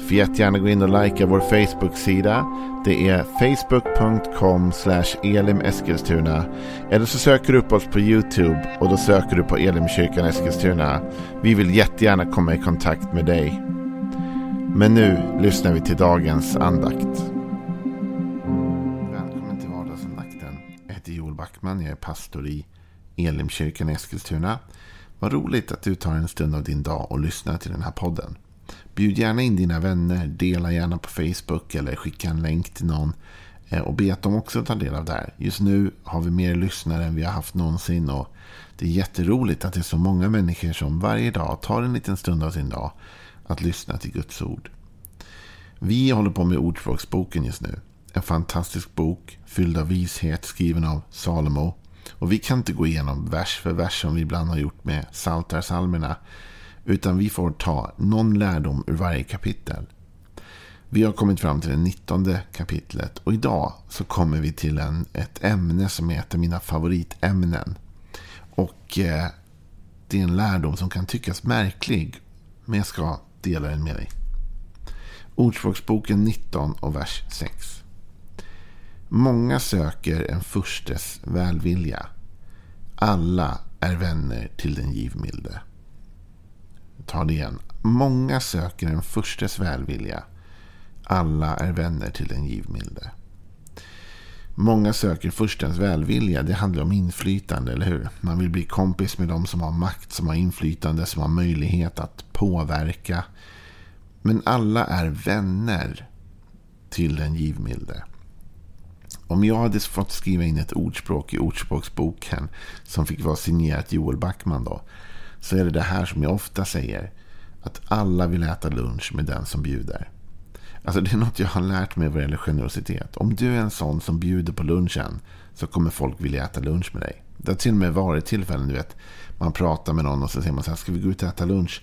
Får jättegärna gå in och likea vår Facebook-sida. Det är facebook.com elimeskilstuna. Eller så söker du upp oss på YouTube och då söker du på Elimkyrkan Eskilstuna. Vi vill jättegärna komma i kontakt med dig. Men nu lyssnar vi till dagens andakt. Välkommen till vardagsandakten. Jag heter Joel Backman. Jag är pastor i Elimkyrkan Eskilstuna. Vad roligt att du tar en stund av din dag och lyssnar till den här podden. Bjud gärna in dina vänner, dela gärna på Facebook eller skicka en länk till någon. Eh, och be att de också tar del av det här. Just nu har vi mer lyssnare än vi har haft någonsin. Och det är jätteroligt att det är så många människor som varje dag tar en liten stund av sin dag att lyssna till Guds ord. Vi håller på med Ordspråksboken just nu. En fantastisk bok fylld av vishet skriven av Salomo. Och vi kan inte gå igenom vers för vers som vi ibland har gjort med Psaltarpsalmerna. Utan vi får ta någon lärdom ur varje kapitel. Vi har kommit fram till det 19 kapitlet och idag så kommer vi till en, ett ämne som är ett av mina favoritämnen. Och eh, det är en lärdom som kan tyckas märklig, men jag ska dela den med dig. Ordspråksboken 19 och vers 6. Många söker en furstes välvilja. Alla är vänner till den givmilde ta det igen. Många söker en förstes välvilja. Alla är vänner till den givmilde. Många söker furstens välvilja. Det handlar om inflytande, eller hur? Man vill bli kompis med de som har makt, som har inflytande, som har möjlighet att påverka. Men alla är vänner till den givmilde. Om jag hade fått skriva in ett ordspråk i Ordspråksboken som fick vara signerat Joel Backman då så är det det här som jag ofta säger. Att alla vill äta lunch med den som bjuder. Alltså det är något jag har lärt mig vad gäller generositet. Om du är en sån som bjuder på lunchen så kommer folk vilja äta lunch med dig. Det har till och med varit tillfällen, du vet. Man pratar med någon och så säger man så här, ska vi gå ut och äta lunch?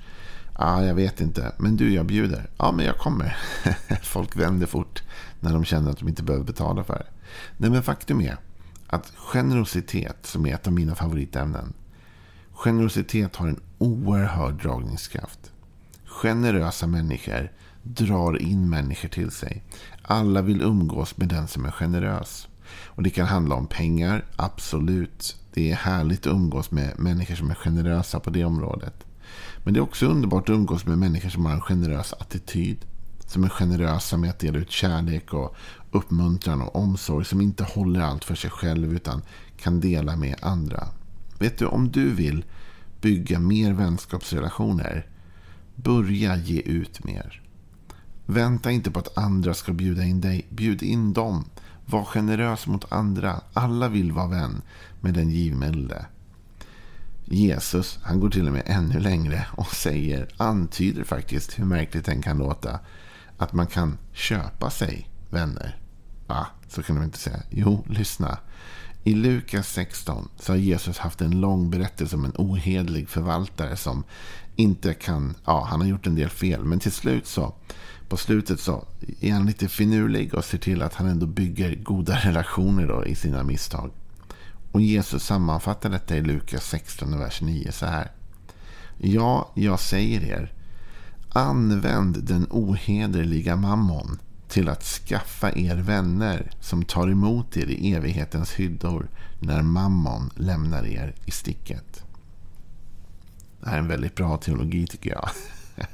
Ja, ah, jag vet inte. Men du, jag bjuder. Ja, men jag kommer. folk vänder fort när de känner att de inte behöver betala för det. Nej, men faktum är att generositet, som är ett av mina favoritämnen, Generositet har en oerhörd dragningskraft. Generösa människor drar in människor till sig. Alla vill umgås med den som är generös. Och Det kan handla om pengar, absolut. Det är härligt att umgås med människor som är generösa på det området. Men det är också underbart att umgås med människor som har en generös attityd. Som är generösa med att dela ut kärlek och uppmuntran och omsorg. Som inte håller allt för sig själv utan kan dela med andra. Vet du, om du vill bygga mer vänskapsrelationer, börja ge ut mer. Vänta inte på att andra ska bjuda in dig. Bjud in dem. Var generös mot andra. Alla vill vara vän med den givmilde. Jesus, han går till och med ännu längre och säger, antyder faktiskt, hur märkligt den kan låta, att man kan köpa sig vänner. Va? Så kan de inte säga. Jo, lyssna. I Lukas 16 så har Jesus haft en lång berättelse om en ohedlig förvaltare som inte kan, ja han har gjort en del fel. Men till slut så, på slutet så är han lite finurlig och ser till att han ändå bygger goda relationer då i sina misstag. Och Jesus sammanfattar detta i Lukas 16, vers 9 så här. Ja, jag säger er. Använd den ohederliga mammon till att skaffa er vänner som tar emot er i evighetens hyddor när mammon lämnar er i sticket. Det här är en väldigt bra teologi tycker jag.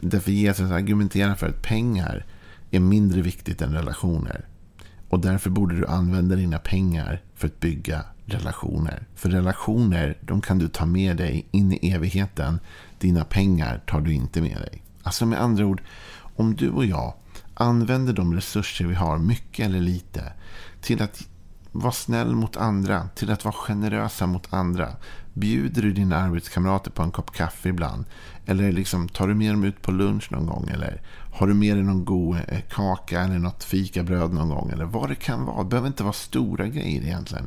Därför Jesus argumenterar för att pengar är mindre viktigt än relationer. Och därför borde du använda dina pengar för att bygga relationer. För relationer, de kan du ta med dig in i evigheten. Dina pengar tar du inte med dig. Alltså med andra ord, om du och jag använder de resurser vi har, mycket eller lite, till att vara snäll mot andra, till att vara generösa mot andra. Bjuder du dina arbetskamrater på en kopp kaffe ibland? Eller liksom, tar du med dem ut på lunch någon gång? Eller har du med dig någon god eh, kaka eller något fikabröd någon gång? Eller vad det kan vara. Det behöver inte vara stora grejer egentligen.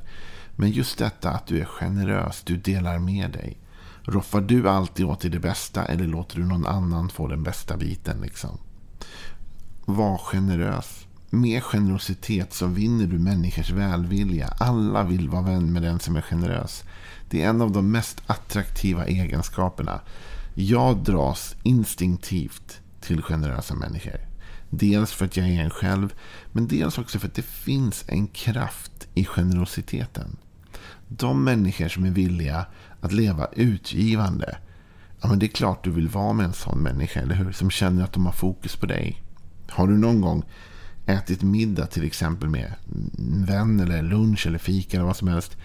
Men just detta att du är generös, du delar med dig. Roffar du alltid åt dig det bästa eller låter du någon annan få den bästa biten? Liksom? Var generös. Med generositet så vinner du människors välvilja. Alla vill vara vän med den som är generös. Det är en av de mest attraktiva egenskaperna. Jag dras instinktivt till generösa människor. Dels för att jag är en själv, men dels också för att det finns en kraft i generositeten. De människor som är villiga att leva utgivande. Ja, men det är klart du vill vara med en sån människa, eller hur? Som känner att de har fokus på dig. Har du någon gång ätit middag till exempel med en vän eller lunch eller fika eller vad som helst.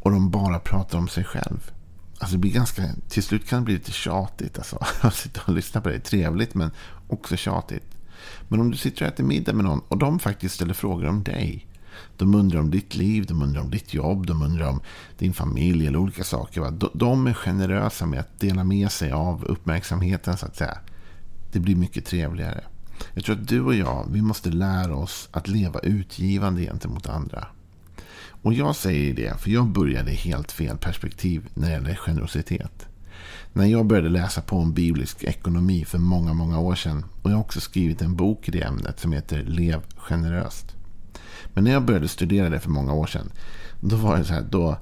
Och de bara pratar om sig själv. Alltså det blir ganska, till slut kan det bli lite tjatigt. Alltså, att sitta och lyssna på det. Trevligt men också tjatigt. Men om du sitter och äter middag med någon och de faktiskt ställer frågor om dig. De undrar om ditt liv, de undrar om ditt jobb, de undrar om din familj eller olika saker. Va? De är generösa med att dela med sig av uppmärksamheten så att säga. Det blir mycket trevligare. Jag tror att du och jag, vi måste lära oss att leva utgivande gentemot andra. Och jag säger det, för jag började i helt fel perspektiv när det gäller generositet. När jag började läsa på om biblisk ekonomi för många, många år sedan. Och jag har också skrivit en bok i det ämnet som heter Lev generöst. Men när jag började studera det för många år sedan. Då var det så här, då,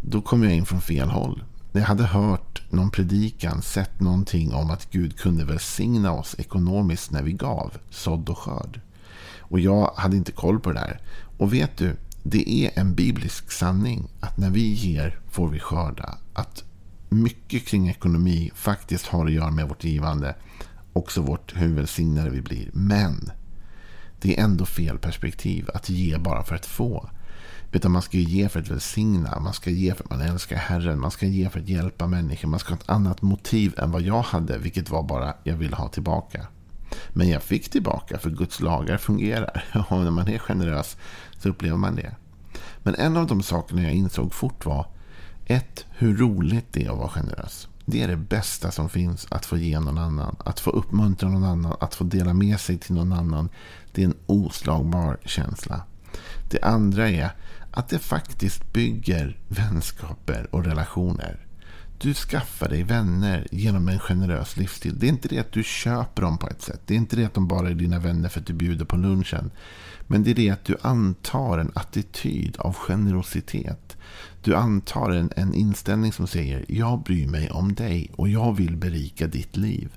då kom jag in från fel håll. Jag hade hört någon predikan, sett någonting om att Gud kunde välsigna oss ekonomiskt när vi gav sådd och skörd. Och jag hade inte koll på det där. Och vet du, det är en biblisk sanning att när vi ger får vi skörda. Att mycket kring ekonomi faktiskt har att göra med vårt givande. Också vårt hur välsignade vi blir. Men det är ändå fel perspektiv att ge bara för att få. Utan man ska ge för att välsigna. Man ska ge för att man älskar Herren. Man ska ge för att hjälpa människor. Man ska ha ett annat motiv än vad jag hade. Vilket var bara jag ville ha tillbaka. Men jag fick tillbaka för Guds lagar fungerar. Och när man är generös så upplever man det. Men en av de sakerna jag insåg fort var ett, hur roligt det är att vara generös. Det är det bästa som finns att få ge någon annan. Att få uppmuntra någon annan. Att få dela med sig till någon annan. Det är en oslagbar känsla. Det andra är att det faktiskt bygger vänskaper och relationer. Du skaffar dig vänner genom en generös livsstil. Det är inte det att du köper dem på ett sätt. Det är inte det att de bara är dina vänner för att du bjuder på lunchen. Men det är det att du antar en attityd av generositet. Du antar en, en inställning som säger jag bryr mig om dig och jag vill berika ditt liv.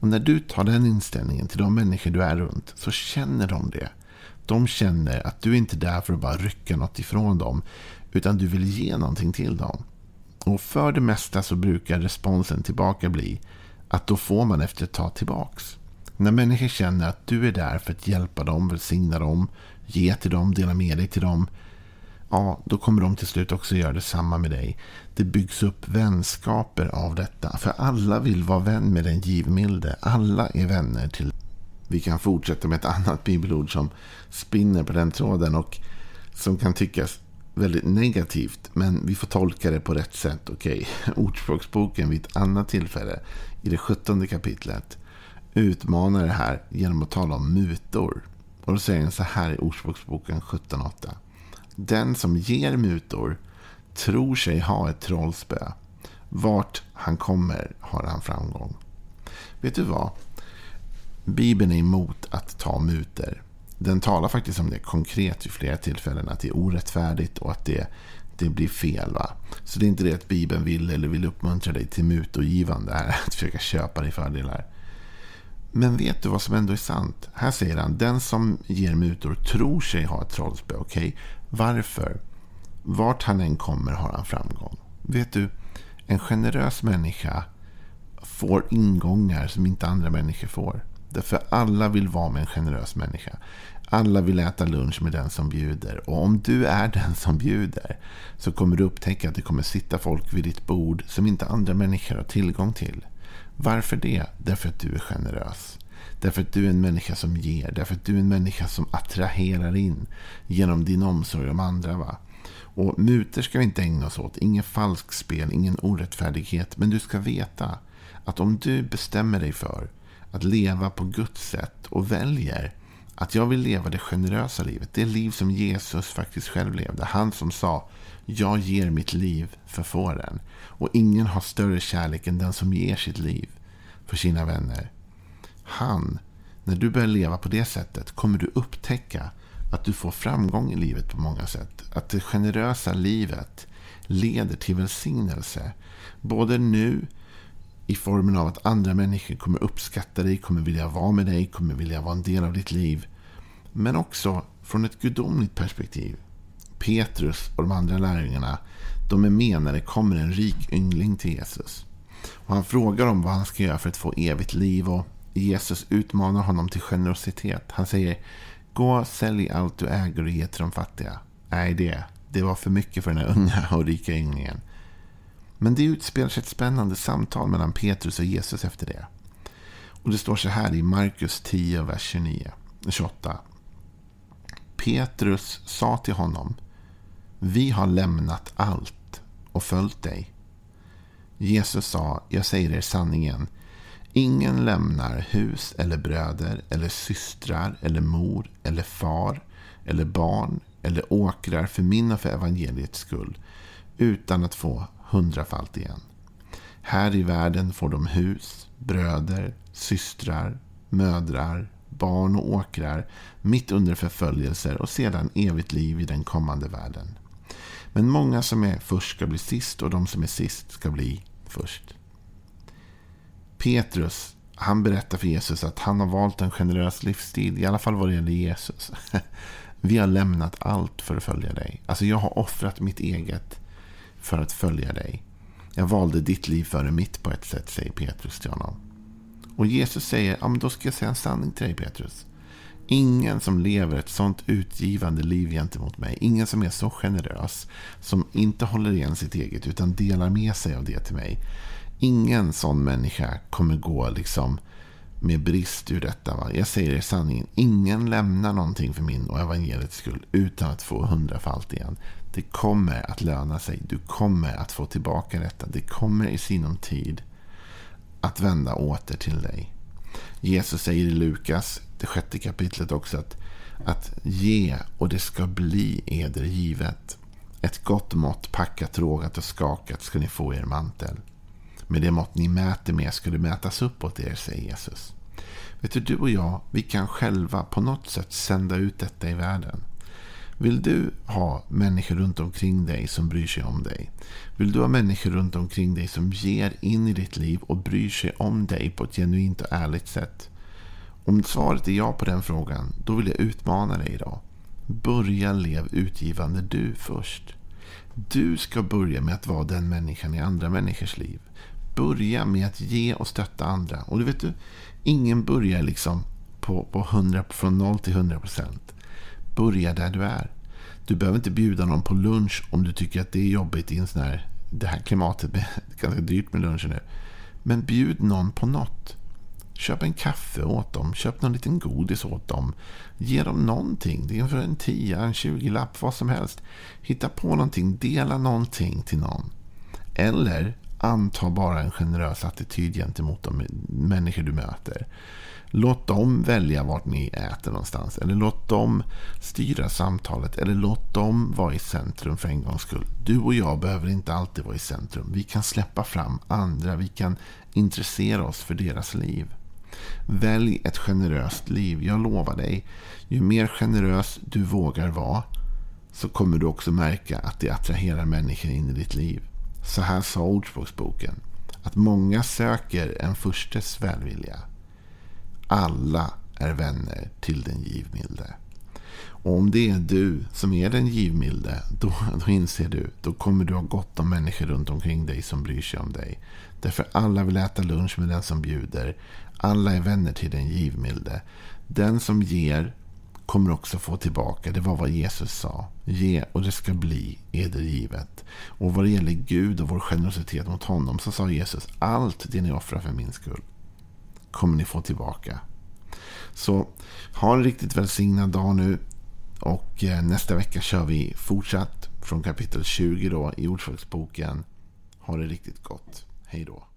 Och när du tar den inställningen till de människor du är runt så känner de det. De känner att du inte är där för att bara rycka något ifrån dem. Utan du vill ge någonting till dem. Och för det mesta så brukar responsen tillbaka bli att då får man efter ett tag tillbaks. När människor känner att du är där för att hjälpa dem, välsigna dem, ge till dem, dela med dig till dem. Ja, då kommer de till slut också göra detsamma med dig. Det byggs upp vänskaper av detta. För alla vill vara vän med den givmilde. Alla är vänner till vi kan fortsätta med ett annat bibelord som spinner på den tråden och som kan tyckas väldigt negativt. Men vi får tolka det på rätt sätt. Okej, okay. Ordspråksboken vid ett annat tillfälle i det sjuttonde kapitlet utmanar det här genom att tala om mutor. Och då säger den så här i Ordspråksboken 17.8. Den som ger mutor tror sig ha ett trollspö. Vart han kommer har han framgång. Vet du vad? Bibeln är emot att ta muter. Den talar faktiskt om det konkret vid flera tillfällen. Att det är orättfärdigt och att det, det blir fel. Va? Så det är inte det att Bibeln vill eller vill uppmuntra dig till mutogivande. Här, att försöka köpa dig fördelar. Men vet du vad som ändå är sant? Här säger han, den som ger mutor tror sig ha ett trollspö. Okej, okay? varför? Vart han än kommer har han framgång. Vet du, en generös människa får ingångar som inte andra människor får. Därför alla vill vara med en generös människa. Alla vill äta lunch med den som bjuder. Och om du är den som bjuder så kommer du upptäcka att det kommer sitta folk vid ditt bord som inte andra människor har tillgång till. Varför det? Därför att du är generös. Därför att du är en människa som ger. Därför att du är en människa som attraherar in genom din omsorg om andra. Va? Och muter ska vi inte ägna oss åt. Ingen falskspel, ingen orättfärdighet. Men du ska veta att om du bestämmer dig för att leva på Guds sätt och väljer Att jag vill leva det generösa livet. Det liv som Jesus faktiskt själv levde. Han som sa jag ger mitt liv för fåren. Och ingen har större kärlek än den som ger sitt liv för sina vänner. Han, när du börjar leva på det sättet kommer du upptäcka att du får framgång i livet på många sätt. Att det generösa livet leder till välsignelse. Både nu i formen av att andra människor kommer uppskatta dig, kommer vilja vara med dig, kommer vilja vara en del av ditt liv. Men också från ett gudomligt perspektiv. Petrus och de andra lärjungarna, de är med när det kommer en rik yngling till Jesus. Och han frågar om vad han ska göra för att få evigt liv. Och Jesus utmanar honom till generositet. Han säger, gå sälj allt du äger och ge till de fattiga. Nej, det, det var för mycket för den här unga och rika ynglingen. Men det utspelar sig ett spännande samtal mellan Petrus och Jesus efter det. Och det står så här i Markus 10, vers 29, 28. Petrus sa till honom, vi har lämnat allt och följt dig. Jesus sa, jag säger er sanningen. Ingen lämnar hus eller bröder eller systrar eller mor eller far eller barn eller åkrar för min och för evangeliets skull utan att få hundrafalt igen. Här i världen får de hus, bröder, systrar, mödrar, barn och åkrar mitt under förföljelser och sedan evigt liv i den kommande världen. Men många som är först ska bli sist och de som är sist ska bli först. Petrus, han berättar för Jesus att han har valt en generös livsstil, i alla fall vad det gäller Jesus. Vi har lämnat allt för att följa dig. Alltså jag har offrat mitt eget för att följa dig. Jag valde ditt liv före mitt på ett sätt, säger Petrus till honom. Och Jesus säger, ja men då ska jag säga en sanning till dig Petrus. Ingen som lever ett sånt utgivande liv gentemot mig. Ingen som är så generös. Som inte håller igen sitt eget utan delar med sig av det till mig. Ingen sån människa kommer gå liksom med brist ur detta. Va? Jag säger er sanningen. Ingen lämnar någonting för min och evangeliets skull utan att få hundrafalt igen. Det kommer att löna sig. Du kommer att få tillbaka detta. Det kommer i sinom tid att vända åter till dig. Jesus säger i Lukas, det sjätte kapitlet också, att, att ge och det ska bli eder givet. Ett gott mått, packat, rågat och skakat ska ni få er mantel. Med det mått ni mäter med ska det mätas uppåt er, säger Jesus. Vet du, du och jag, vi kan själva på något sätt sända ut detta i världen. Vill du ha människor runt omkring dig som bryr sig om dig? Vill du ha människor runt omkring dig som ger in i ditt liv och bryr sig om dig på ett genuint och ärligt sätt? Om svaret är ja på den frågan, då vill jag utmana dig idag. Börja lev utgivande du först. Du ska börja med att vara den människan i andra människors liv. Börja med att ge och stötta andra. Och du vet du, ingen börjar liksom på, på 100, från 0 till 100 procent. Börja där du är. Du behöver inte bjuda någon på lunch om du tycker att det är jobbigt i en sån här, det här klimatet. Det är ganska dyrt med luncher nu. Men bjud någon på något. Köp en kaffe åt dem. Köp någon liten godis åt dem. Ge dem någonting. Det är för en tia, en tjugolapp, vad som helst. Hitta på någonting. Dela någonting till någon. Eller anta bara en generös attityd gentemot de människor du möter. Låt dem välja vart ni äter någonstans. Eller låt dem styra samtalet. Eller låt dem vara i centrum för en gångs skull. Du och jag behöver inte alltid vara i centrum. Vi kan släppa fram andra. Vi kan intressera oss för deras liv. Välj ett generöst liv. Jag lovar dig. Ju mer generös du vågar vara. Så kommer du också märka att det attraherar människor in i ditt liv. Så här sa Ordspråksboken. Att många söker en förstes välvilja alla är vänner till den givmilde. Och om det är du som är den givmilde, då, då inser du, då kommer du ha gott om människor runt omkring dig som bryr sig om dig. Därför alla vill äta lunch med den som bjuder. Alla är vänner till den givmilde. Den som ger kommer också få tillbaka. Det var vad Jesus sa. Ge och det ska bli eder givet. Och vad det gäller Gud och vår generositet mot honom så sa Jesus allt det ni offrar för min skull kommer ni få tillbaka. Så ha en riktigt välsignad dag nu. Och eh, nästa vecka kör vi fortsatt från kapitel 20 då i Ordspråksboken. Ha det riktigt gott. Hej då.